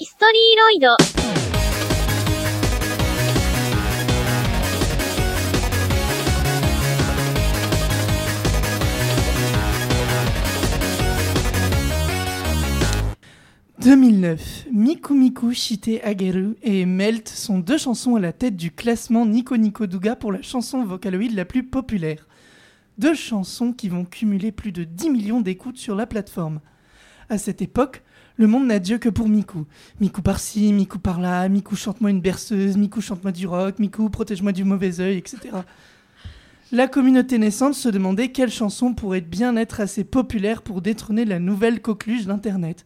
ヒストリーロイド。 2009, Miku Miku, Shite Ageru et Melt sont deux chansons à la tête du classement Nico Nico Douga pour la chanson Vocaloid la plus populaire. Deux chansons qui vont cumuler plus de 10 millions d'écoutes sur la plateforme. À cette époque, le monde n'a Dieu que pour Miku. Miku par-ci, Miku par-là, Miku chante-moi une berceuse, Miku chante-moi du rock, Miku protège-moi du mauvais œil, etc. La communauté naissante se demandait quelle chanson pourrait bien être assez populaire pour détrôner la nouvelle coqueluche d'Internet.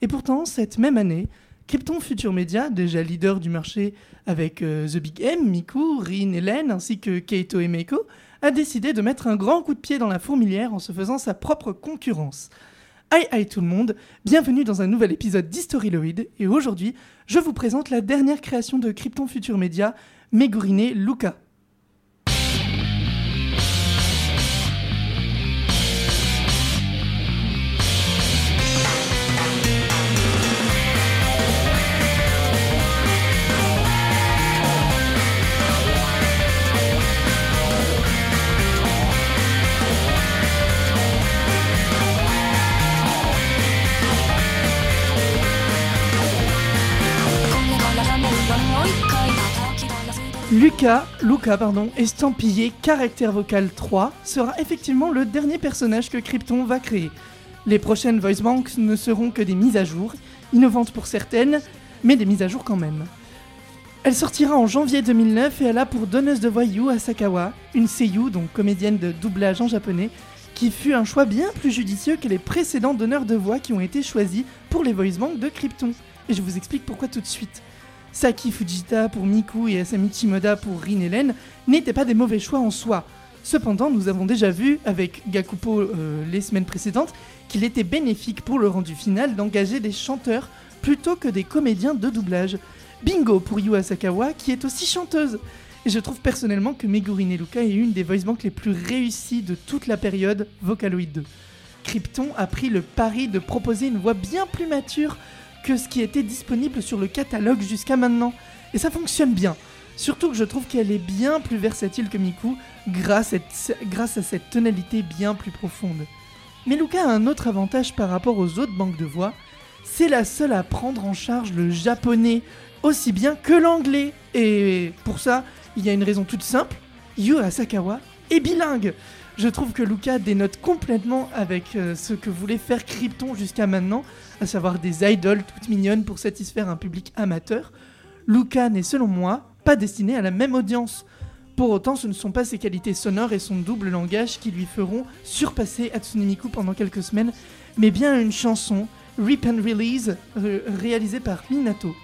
Et pourtant, cette même année, Krypton Future Media, déjà leader du marché avec euh, The Big M, Miku, Rin, Hélène, ainsi que Keito et Meiko, a décidé de mettre un grand coup de pied dans la fourmilière en se faisant sa propre concurrence. Hi hi tout le monde, bienvenue dans un nouvel épisode d'Historyloid, et aujourd'hui, je vous présente la dernière création de Krypton Future Media, Megurine Luca. Lucas, Luca pardon, estampillé caractère vocal 3, sera effectivement le dernier personnage que Krypton va créer. Les prochaines voice banks ne seront que des mises à jour, innovantes pour certaines, mais des mises à jour quand même. Elle sortira en janvier 2009 et elle a pour donneuse de voix Yu Asakawa, une seiyuu, donc comédienne de doublage en japonais, qui fut un choix bien plus judicieux que les précédents donneurs de voix qui ont été choisis pour les voice banks de Krypton. Et je vous explique pourquoi tout de suite. Saki Fujita pour Miku et Asami Chimoda pour Rin Helen n'étaient pas des mauvais choix en soi. Cependant, nous avons déjà vu avec Gakupo euh, les semaines précédentes qu'il était bénéfique pour le rendu final d'engager des chanteurs plutôt que des comédiens de doublage. Bingo pour Yu Asakawa qui est aussi chanteuse. Et je trouve personnellement que Megurine Luka est une des voice banks les plus réussies de toute la période Vocaloid 2. Krypton a pris le pari de proposer une voix bien plus mature que ce qui était disponible sur le catalogue jusqu'à maintenant. Et ça fonctionne bien. Surtout que je trouve qu'elle est bien plus versatile que Miku grâce à, cette tonalité bien plus profonde. Mais Luca a un autre avantage par rapport aux autres banques de voix, c'est la seule à prendre en charge le japonais aussi bien que l'anglais. Et pour ça, il y a une raison toute simple, Yu Asakawa est bilingue. Je trouve que Luca dénote complètement avec euh, ce que voulait faire Krypton jusqu'à maintenant, à savoir des idoles toutes mignonnes pour satisfaire un public amateur. Luca n'est selon moi pas destiné à la même audience. Pour autant, ce ne sont pas ses qualités sonores et son double langage qui lui feront surpasser Hatsune Miku pendant quelques semaines, mais bien une chanson, Rip and Release, ré- réalisée par Minato.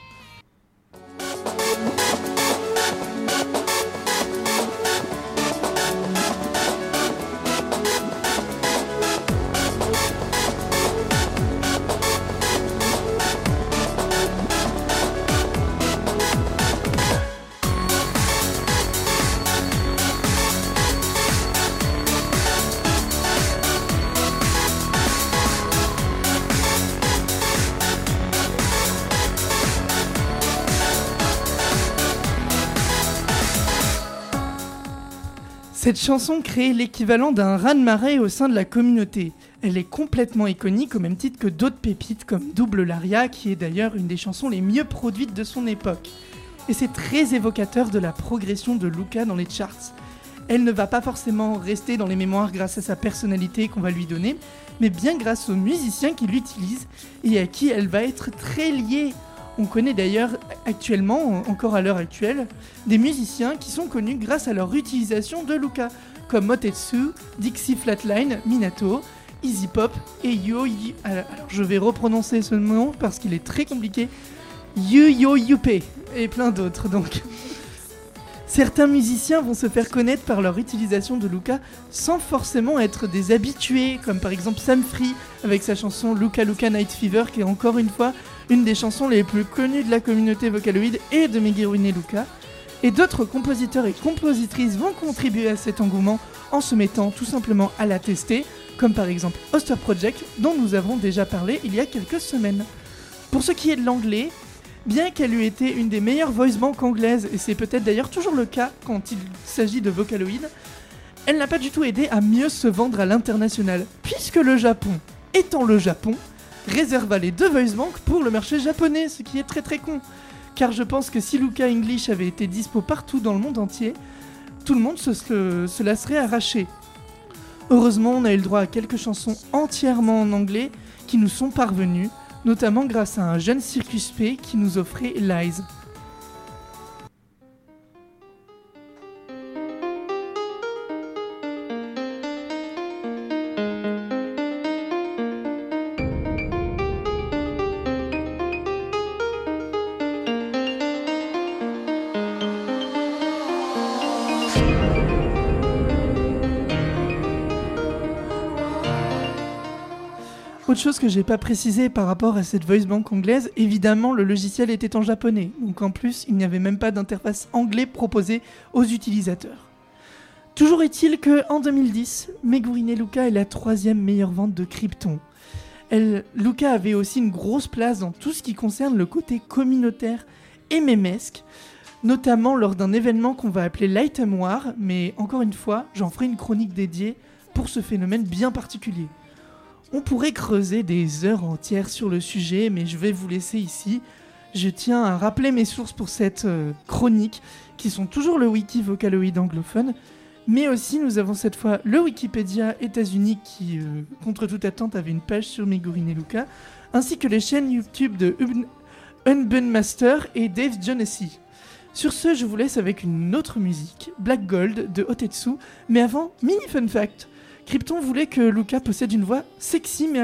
Cette chanson crée l'équivalent d'un raz-de-marée au sein de la communauté. Elle est complètement iconique au même titre que d'autres pépites comme Double Laria, qui est d'ailleurs une des chansons les mieux produites de son époque. Et c'est très évocateur de la progression de Luca dans les charts. Elle ne va pas forcément rester dans les mémoires grâce à sa personnalité qu'on va lui donner, mais bien grâce aux musiciens qui l'utilisent et à qui elle va être très liée. On connaît d'ailleurs actuellement, encore à l'heure actuelle, des musiciens qui sont connus grâce à leur utilisation de Luca, comme Motetsu, Dixie Flatline, Minato, Easy Pop et Yo Yi- Alors je vais reprononcer ce nom parce qu'il est très compliqué. Yu Yo Yupe et plein d'autres donc. Certains musiciens vont se faire connaître par leur utilisation de Luca sans forcément être des habitués, comme par exemple Sam Free avec sa chanson Luca Luca Night Fever, qui est encore une fois une des chansons les plus connues de la communauté Vocaloid et de Megurine Luca. Et d'autres compositeurs et compositrices vont contribuer à cet engouement en se mettant tout simplement à la tester, comme par exemple Oster Project, dont nous avons déjà parlé il y a quelques semaines. Pour ce qui est de l'anglais, bien qu'elle eût été une des meilleures voice banks anglaises, et c'est peut-être d'ailleurs toujours le cas quand il s'agit de Vocaloid, elle n'a pas du tout aidé à mieux se vendre à l'international, puisque le Japon, étant le Japon, réserva les deux voice banks pour le marché japonais, ce qui est très très con. Car je pense que si Luca English avait été dispo partout dans le monde entier, tout le monde se, se, se. Heureusement, on a eu le droit à quelques chansons entièrement en anglais qui nous sont parvenues, notamment grâce à un jeune Circus P qui nous offrait Lies. Autre chose que j'ai pas précisé par rapport à cette voice bank anglaise, évidemment le logiciel était en japonais, donc en plus il n'y avait même pas d'interface anglais proposée aux utilisateurs. Toujours est-il que en 2010, Megurine Luca est la troisième meilleure vente de Krypton. Elle, Luca avait aussi une grosse place dans tout ce qui concerne le côté communautaire et mémesque, notamment lors d'un événement qu'on va appeler l'Item War, mais encore une fois, j'en ferai une chronique dédiée pour ce phénomène bien particulier. On pourrait creuser des heures entières sur le sujet, mais je vais vous laisser ici. Je tiens à rappeler mes sources pour cette euh, chronique, qui sont toujours le wiki Vocaloid anglophone, mais aussi nous avons cette fois le Wikipédia États-Unis qui, euh, contre toute attente, avait une page sur Megurine et Luca, ainsi que les chaînes YouTube de Un- Unbun Master et Dave Jonesy. Sur ce, je vous laisse avec une autre musique, Black Gold de Otetsu, mais avant, mini fun fact. Krypton voulait que Luca possède une voix sexy, mais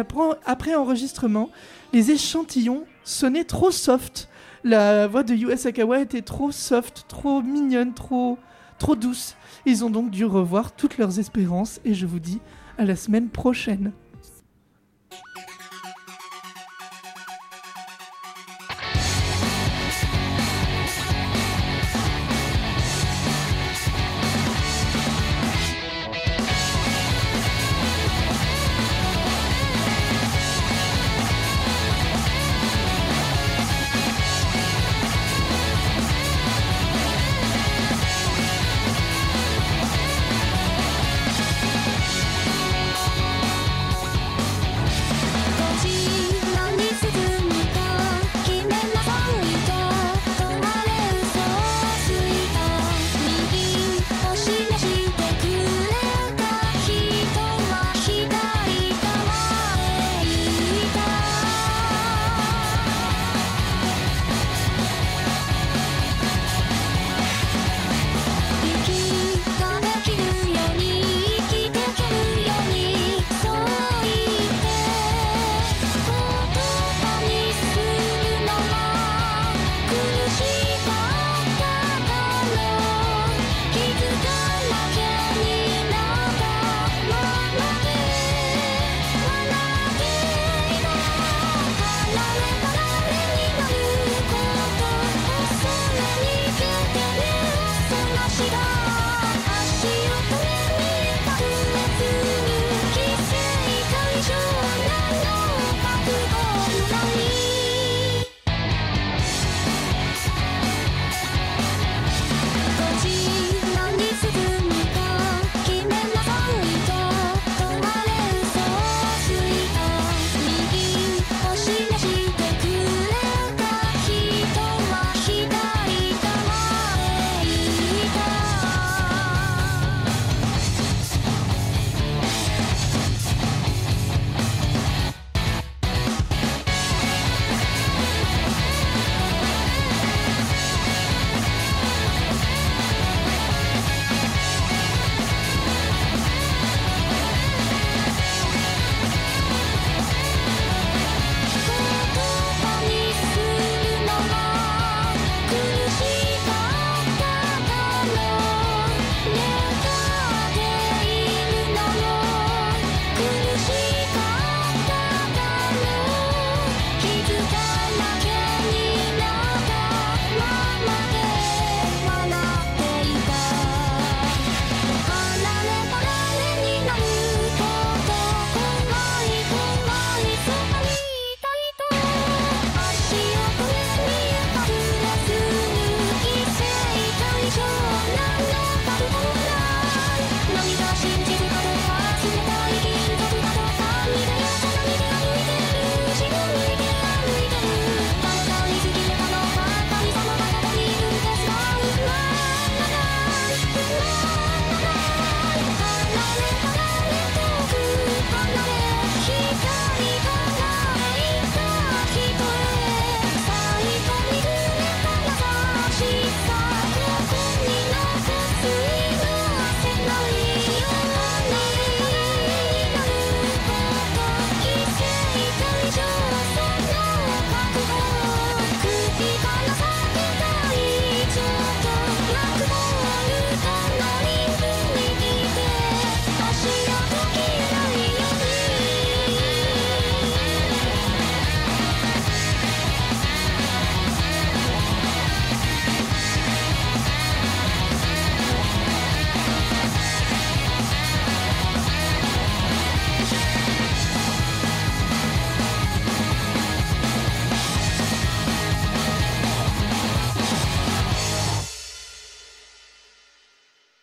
après, enregistrement, les échantillons sonnaient trop soft. La voix de Yu Sakawa était trop soft, trop mignonne, trop, trop douce. Ils ont donc dû revoir toutes leurs espérances et je vous dis à la semaine prochaine.